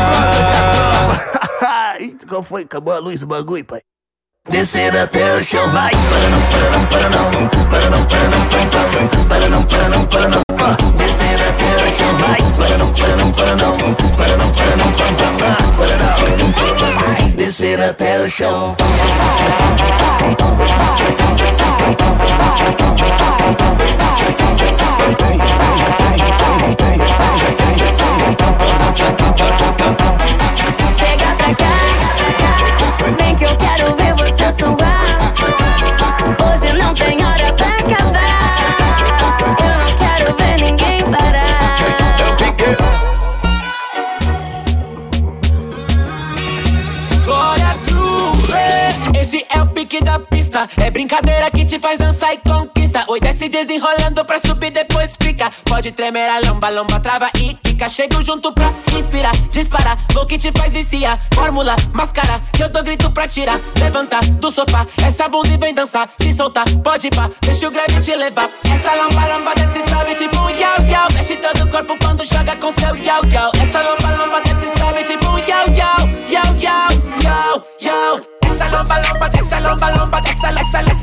Ih, Qual foi? Acabou a luz do bagulho, pai. Descer até o chão, vai. Para não, para não, para não. Para não, para não, para não. Para não, para não, para não. Descer até o chão, vai. Descer até o chão. Conquista. Oi, desce desenrolando pra subir, depois fica. Pode tremer a lomba, lomba, trava e quica. Chego junto pra inspirar, disparar. Vou que te faz viciar. Fórmula, máscara, que eu dou grito pra tirar. Levanta do sofá, essa bunda e vem dançar. Se soltar, pode pá, deixa o grave te levar. Essa lomba, lomba, desce, sobe tipo um yau, yau. Mexe todo o corpo quando joga com seu yau, yau. Essa lomba, lomba, desce, sobe tipo um yau, yau. Yau, yau, yau, yau. esa lomba lomba, lomba lomba, que esa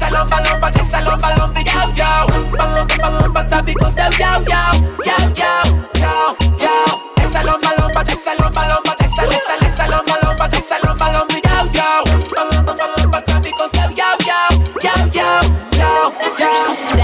lomba lomba, lomba lomba, yow yow. Lomba lomba lomba, sabi ko yow yow, yow yow, yow yow. Esa lomba lomba, lomba.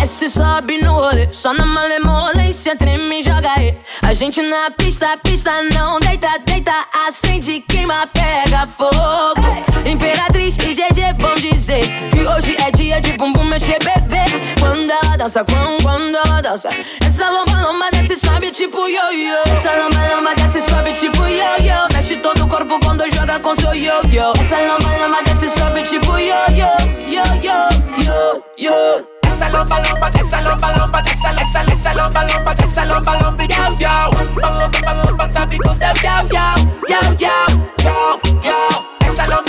Desce, sobe no rolê, só na malemolência, treme e joga aí. A gente na pista, pista não deita, deita, acende, queima, pega fogo. Imperatriz e GG vão dizer que hoje é dia de bumbum mexer, bebê. Quando ela dança, quando, quando ela dança, essa lomba, lomba desce, sobe tipo yo-yo. Essa lomba, lomba desce, sobe tipo yo-yo. Mexe todo o corpo quando joga com seu yo-yo. Essa lomba, lomba desce, sobe tipo yo-yo, yo-yo, yo-yo. esa lomba lomba de esa lomba lomba de esa esa yo yo, lomba de esa lomba yo yo, yo yo, yo yo, sabi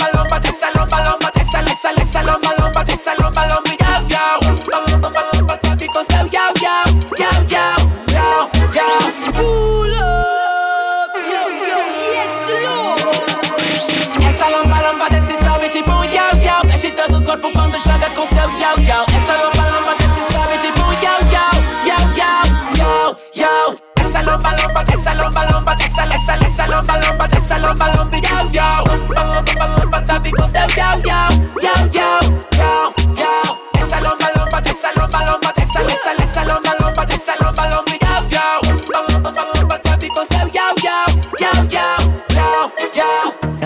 esa, esa, esa lomba, lomba, esa lomba, lomba, yow, yow. yo yo. lomba, tabi, cause yow, yow, yow, yow, yow.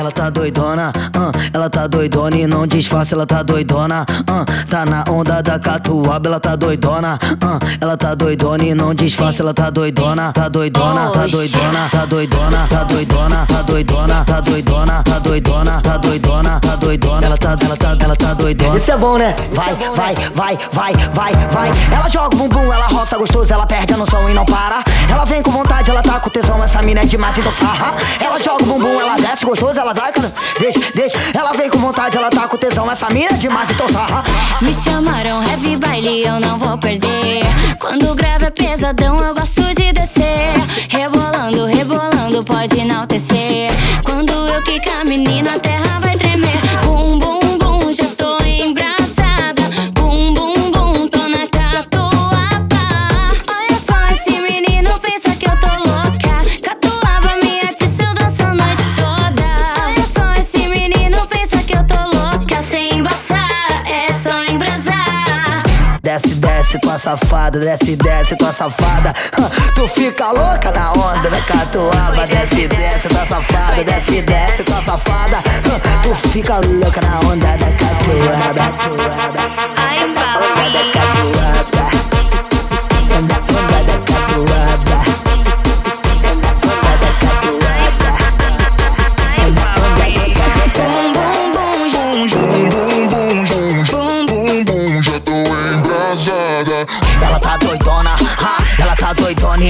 Ela tá doidona, ah, ela tá doidona e não disfarça, ela tá doidona, ah, tá na onda da catuaba, ela tá doidona, ah, ela tá doidona e não disfarça, ela tá doidona, tá doidona, tá doidona, tá doidona, tá doidona, tá doidona, tá doidona, tá doidona, tá doidona, tá doidona, ela tá, ela tá, ela tá doidona. Isso é bom, né? Vai, vai, vai, vai, vai, vai. Ela joga o bumbum, ela roça gostoso, ela perde a noção e não para. Ela vem com vontade, ela tá com tesão, essa mina é demais, então sarra. Ela joga o bumbum, ela desce gostoso, ela vai, cara. Deixa, deixa. Ela vem com vontade, ela tá com tesão, essa mina é demais, então sarra. Me chamaram heavy baile, eu não vou perder. Quando grava é pesadão, eu gosto de descer. Rebolando, rebolando, pode enaltecer. Quando eu quicar, menina, a terra vai tremer. Desce, tua safada, desce, desce, tua safada. Tu fica louca na onda da catuaba. Desce, desce, tua safada, desce, desce, tua safada. Tu fica louca na onda da catuaba. Ai, papi.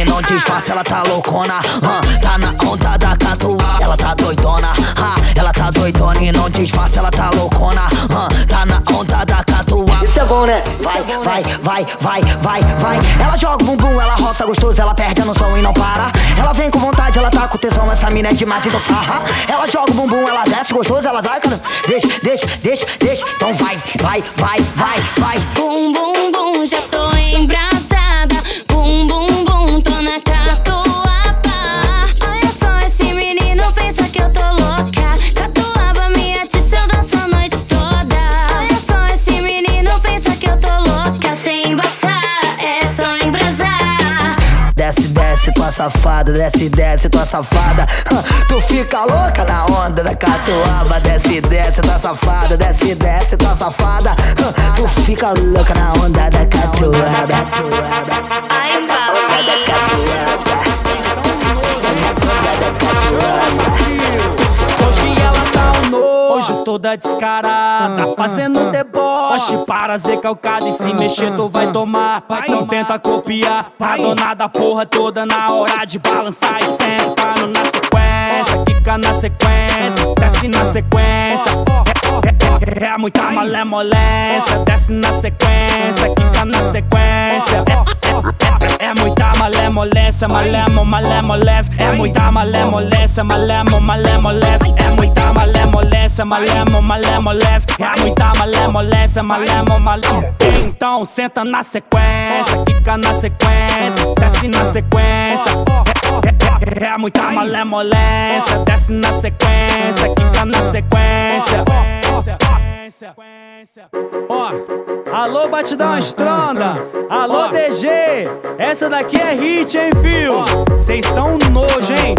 Não disfarça, ela tá loucona. Uh, tá na onda da catuaba, ela tá doidona. Uh, ela tá doidona e não disfarça, ela tá loucona. Uh, tá na onda da catuaba. Isso é bom, né? Vai, vai, vai, vai, vai, vai. Ela joga o bumbum, ela roça gostoso, ela perde a noção e não para. Ela vem com vontade, ela tá com tesão, essa mina é demais, então sarra. Ela joga o bumbum, ela desce gostoso, ela vai, cara. Deixa, deixa, deixa, deixa. Então vai, vai, vai, vai, vai. Bum, bum, bum, já tô embrasada. Bum, bum, bum, tô na catuaba. Olha só, esse menino pensa que eu tô louca. Catuaba, minha atiça, eu danço a noite toda. Olha só, esse menino pensa que eu tô louca. Sem embaçar, é só embrasar. Desce, desce, tua safada, desce, desce, tua safada. Tu fica louca na onda da catuaba. Desce, desce, tua safada, desce, desce, tua safada. Tu fica louca na onda da catuaba. Toda descarada. Fazendo deboche para ser calcada. E se mexer, tu vai tomar. Não tenta copiar. A dona da porra toda na hora de balançar e sentando na sequência. Quica na sequência, desce na sequência. É, é, é muita malemolência, desce na sequência, quica na sequência. É, é, é muita malemolência, malemo, malemolência. É muita malemolência, malemo, malemolência. É muita malemolência, malemo, malemolência. É muita malemolência, malemo, malemolência. Então senta na sequência, quica na sequência, desce na sequência. É, é, é, é muita malemolência, desce na sequência, quica na sequência. Ó, alô Batidão Estronda, alô DG, essa daqui é hit, hein, fio? Cês tão nojo, hein?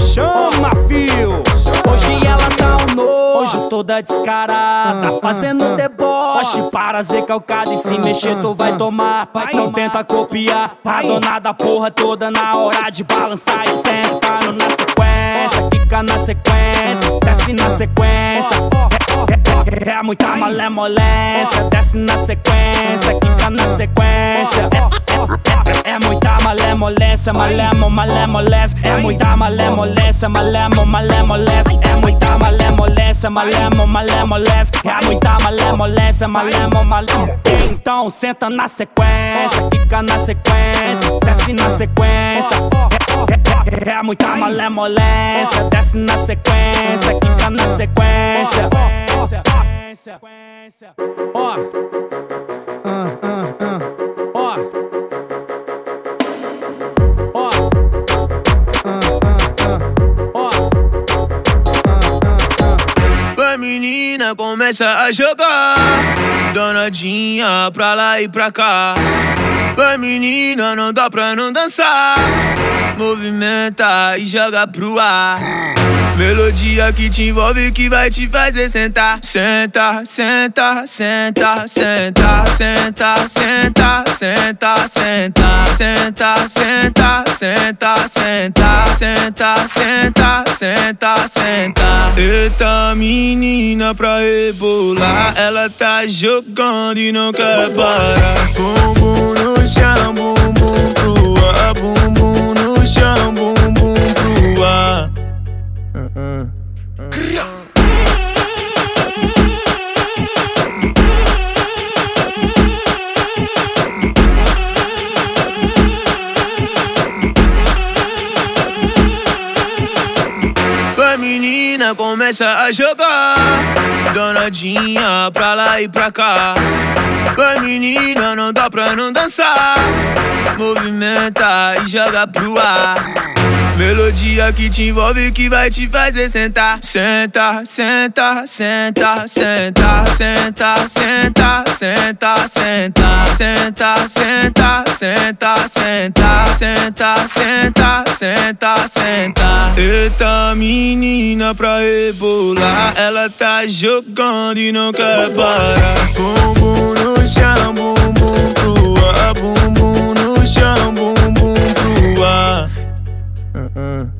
Chama, fio! Hoje ela tá um nojo, toda descarada, fazendo deboche. Para ser calcada. E se mexer, tu vai tomar. Não tenta copiar, a dona da porra toda na hora de balançar e sentando na sequência, quica na sequência, desce na sequência. É, é, é muita malemolência, desce na sequência, quica na sequência. É, é, é, é muita malemolência, malemo, malemolência. É muita malemolência, malemo, malemolência. É muita malemolência, malemo, malemolência. É muita malemolência, malemo, malemolência. Então senta na sequência, quica na sequência, desce na sequência. É, é, é, é muita malemolência, desce na sequência, quica na sequência. Ó, Ah, ah, ah. ó, ó, Ah, ah, ah. ó. A menina começa a jogar Danadinha pra lá e pra cá A menina não dá pra não dançar Movimenta e joga pro ar Melodia que te envolve que vai te fazer sentar Senta, senta, senta, senta, senta, senta, senta, senta, senta, senta, senta, senta, senta, senta, senta, senta. Eita menina pra rebolar, ela tá jogando e não quer parar. Bumbum no chão, bumbum no bumbum pro ar. A menina começa a jogar Danadinha pra lá e pra cá A menina não dá pra não dançar Movimenta e joga pro ar Melodia que te envolve que vai te fazer sentar Senta, senta, senta, senta, senta, senta, senta, senta, senta, senta, senta, senta, senta, senta, senta, senta. Eita menina pra rebolar, ela tá jogando tocando e não quer parar. Bumbum no chão, bumbum pro ar. Bumbum no chão, bumbum pro ar. Uh -uh.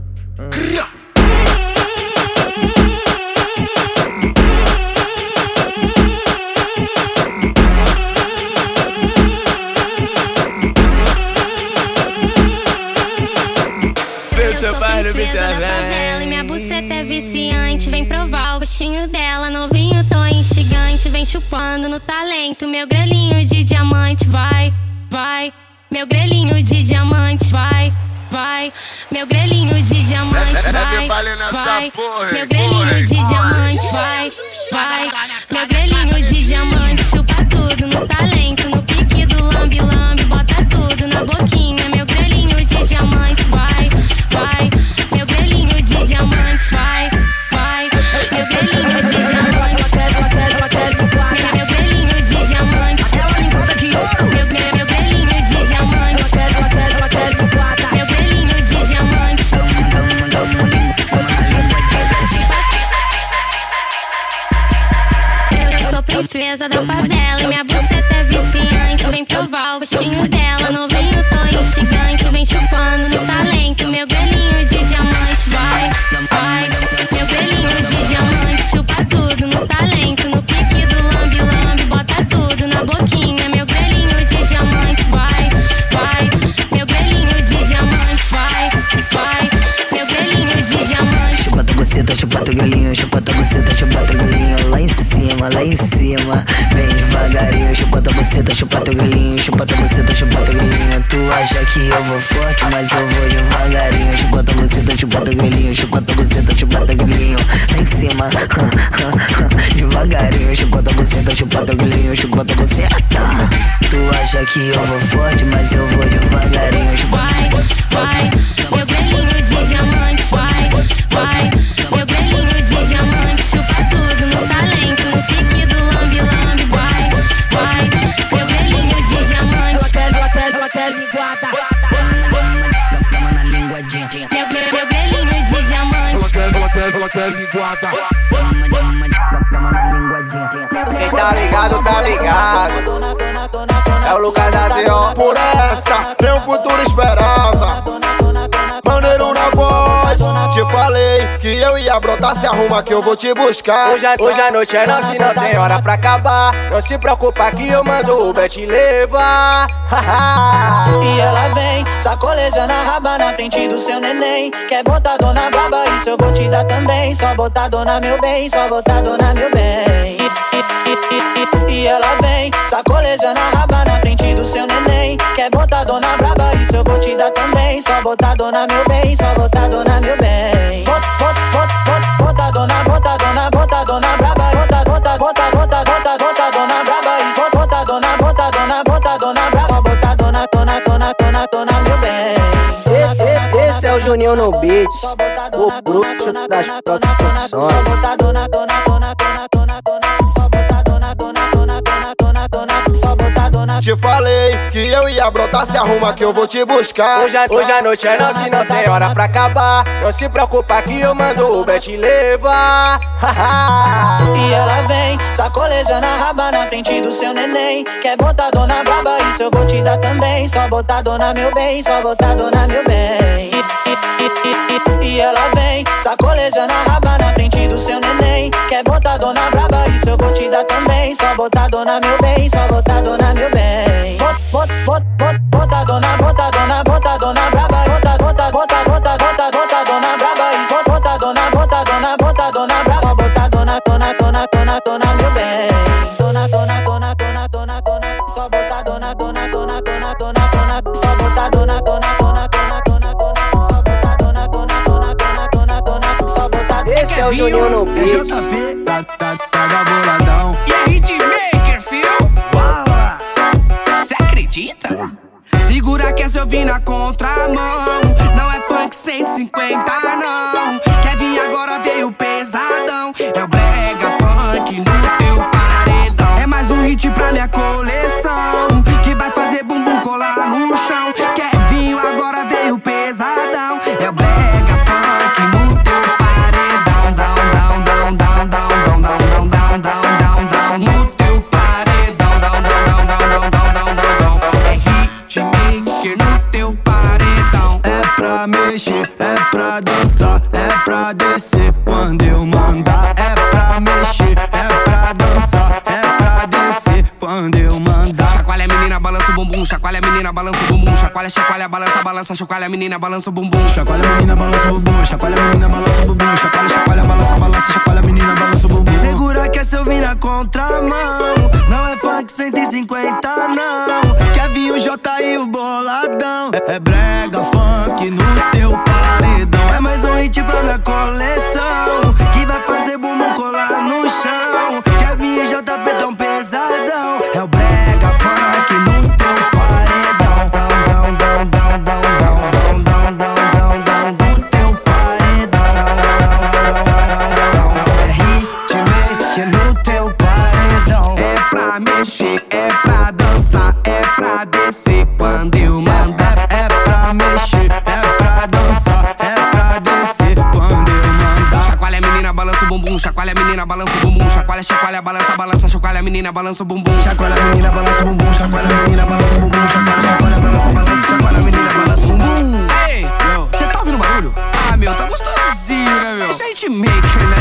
seu pai no Minha buceta é viciante, vem provar o gostinho talento. Meu grelhinho de diamante vai, vai. Meu grelhinho de diamante vai, vai. Meu grelhinho de diamante vai, vai. Meu grelhinho de diamante vai, vai. Meu grelhinho de diamante chupa tudo no talento, no pique do lambe, bota tudo na boquinha. Meu grelhinho de diamante vai. Princesa da favela minha buceta é viciante. Vem provar o gostinho dela, não vem o tom instigante. Vem chupando no talento, meu grelhinho de diamante. Vai, vai, meu grelhinho de diamante. Chupa tudo no talento, no pique do lambe lambe. Bota tudo na boquinha, meu grelhinho de diamante. Vai, vai, meu grelhinho de diamante. Vai, vai, meu grelhinho de diamante. Chupa tua buceta, chupa teu galinho, chupa tua buceta, chupa teu em lá em cima. Vem devagarinho, chupa tua buceta, chupa teu galinho Chupa tua buceta, chupa teu galinho Tu acha que eu vou forte, mas eu vou devagarinho. Chupa tua buceta, chupa teu galinho Chupa tua buceta, chupa teu galinho Lá em cima, devagarinho Chupa tua buceta, chupa teu galinho Chupa tua buceta. Tu acha que eu vou forte, mas eu vou devagarinho. Chupa Vai, vai, meu grelhinho de diamante. Vai, vai, Quer linguada. Quem tá ligado, tá ligado. É o lugar da Z.O. Por essa, meu futuro esperava. Brotar. Se arruma que eu vou te buscar. Hoje, a- hoje a noite é nossa e não tem hora pra acabar. Não se preocupa que eu mando o Uber te levar. E ela vem, sacolejando a raba na frente do seu neném. Quer botar dona braba, isso eu vou te dar também. Só botar dona meu bem, só botar dona meu bem. E, e- e- e- e ela vem, sacolejando a raba na frente do seu neném. Quer botar dona braba, isso eu vou te dar também. Só botar dona meu bem, só botar dona meu bem. Meu bem. Esse é o Juninho no beat. O bruxo das produções. Te falei que eu ia brotar. Se arruma que eu vou te buscar. Hoje, a- hoje a noite é nossa e não tem hora pra acabar. Não se preocupa que eu mando o Uber te levar. E ela vem, sacolejando a raba na frente do seu neném. Quer botar dona braba, isso eu vou te dar também. Só botar dona meu bem, só botar dona meu bem. E, e- e- e- e- e ela vem, sacolejando a raba na frente do seu neném. Quer botar dona braba, isso eu vou te dar também. Só botar dona meu bem, só botar dona meu bem. Bot, bot, bot, bot, bota dona, bota dona, bota dona braba. Bota, bota, bota, bota, bota, bota dona braba. Isso, bota dona, bota dona, bota dona braba. Só botar dona, dona, dona, dona, dona meu bem. Dona, dona, dona, dona, dona, dona. Só botar dona, dona, dona, dona, dona, dona. Só botar dona, dona, Esse é o Juninho no beat. Tá, tá, tá boladão. E aí, hitmaker, fio? Bala! Cê acredita? Segura que essa eu vim na contramão. Não é funk 150, não. Quer vir agora, veio pesadão. É o brega funk no teu paredão. É mais um hit pra minha coleção. Chacoalha, chacoalha, balança, balança. Chacoalha a menina, balança o bumbum. Chacoalha a menina, balança o bumbum. Chacoalha a menina, balança o bumbum. Chacoalha, chacoalha, balança, balança. Chacoalha a menina, balança o bumbum. Segura que essa eu vim na contramão. Não é funk 150, não. Kevin, J e o boladão. É, é brega funk no seu paredão. É mais um hit pra minha coleção. Que vai fazer bumbum menina, balança o bumbum, chacoalha menina, balança o bumbum, chacoalha menina, balança o bumbum, chacoalha, chacoalha, balança, balança, chacoalha menina, balança o bumbum. Ei, você tá ouvindo barulho? Ah, meu, tá gostosinho, né, meu? Isso é hitmaker, né?